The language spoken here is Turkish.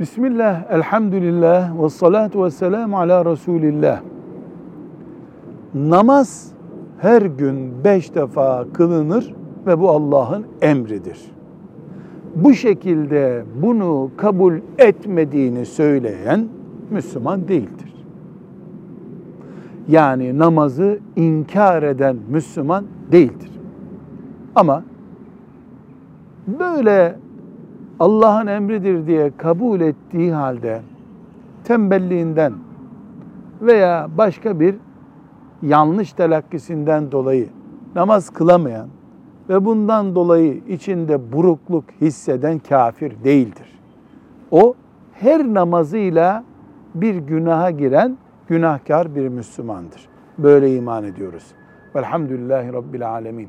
Bismillah, elhamdülillah, ve salatu ve selamu ala Resulillah. Namaz her gün beş defa kılınır ve bu Allah'ın emridir. Bu şekilde bunu kabul etmediğini söyleyen Müslüman değildir. Yani namazı inkar eden Müslüman değildir. Ama böyle Allah'ın emridir diye kabul ettiği halde tembelliğinden veya başka bir yanlış telakkisinden dolayı namaz kılamayan ve bundan dolayı içinde burukluk hisseden kafir değildir. O her namazıyla bir günaha giren günahkar bir Müslümandır. Böyle iman ediyoruz. Velhamdülillahi Rabbil Alemin.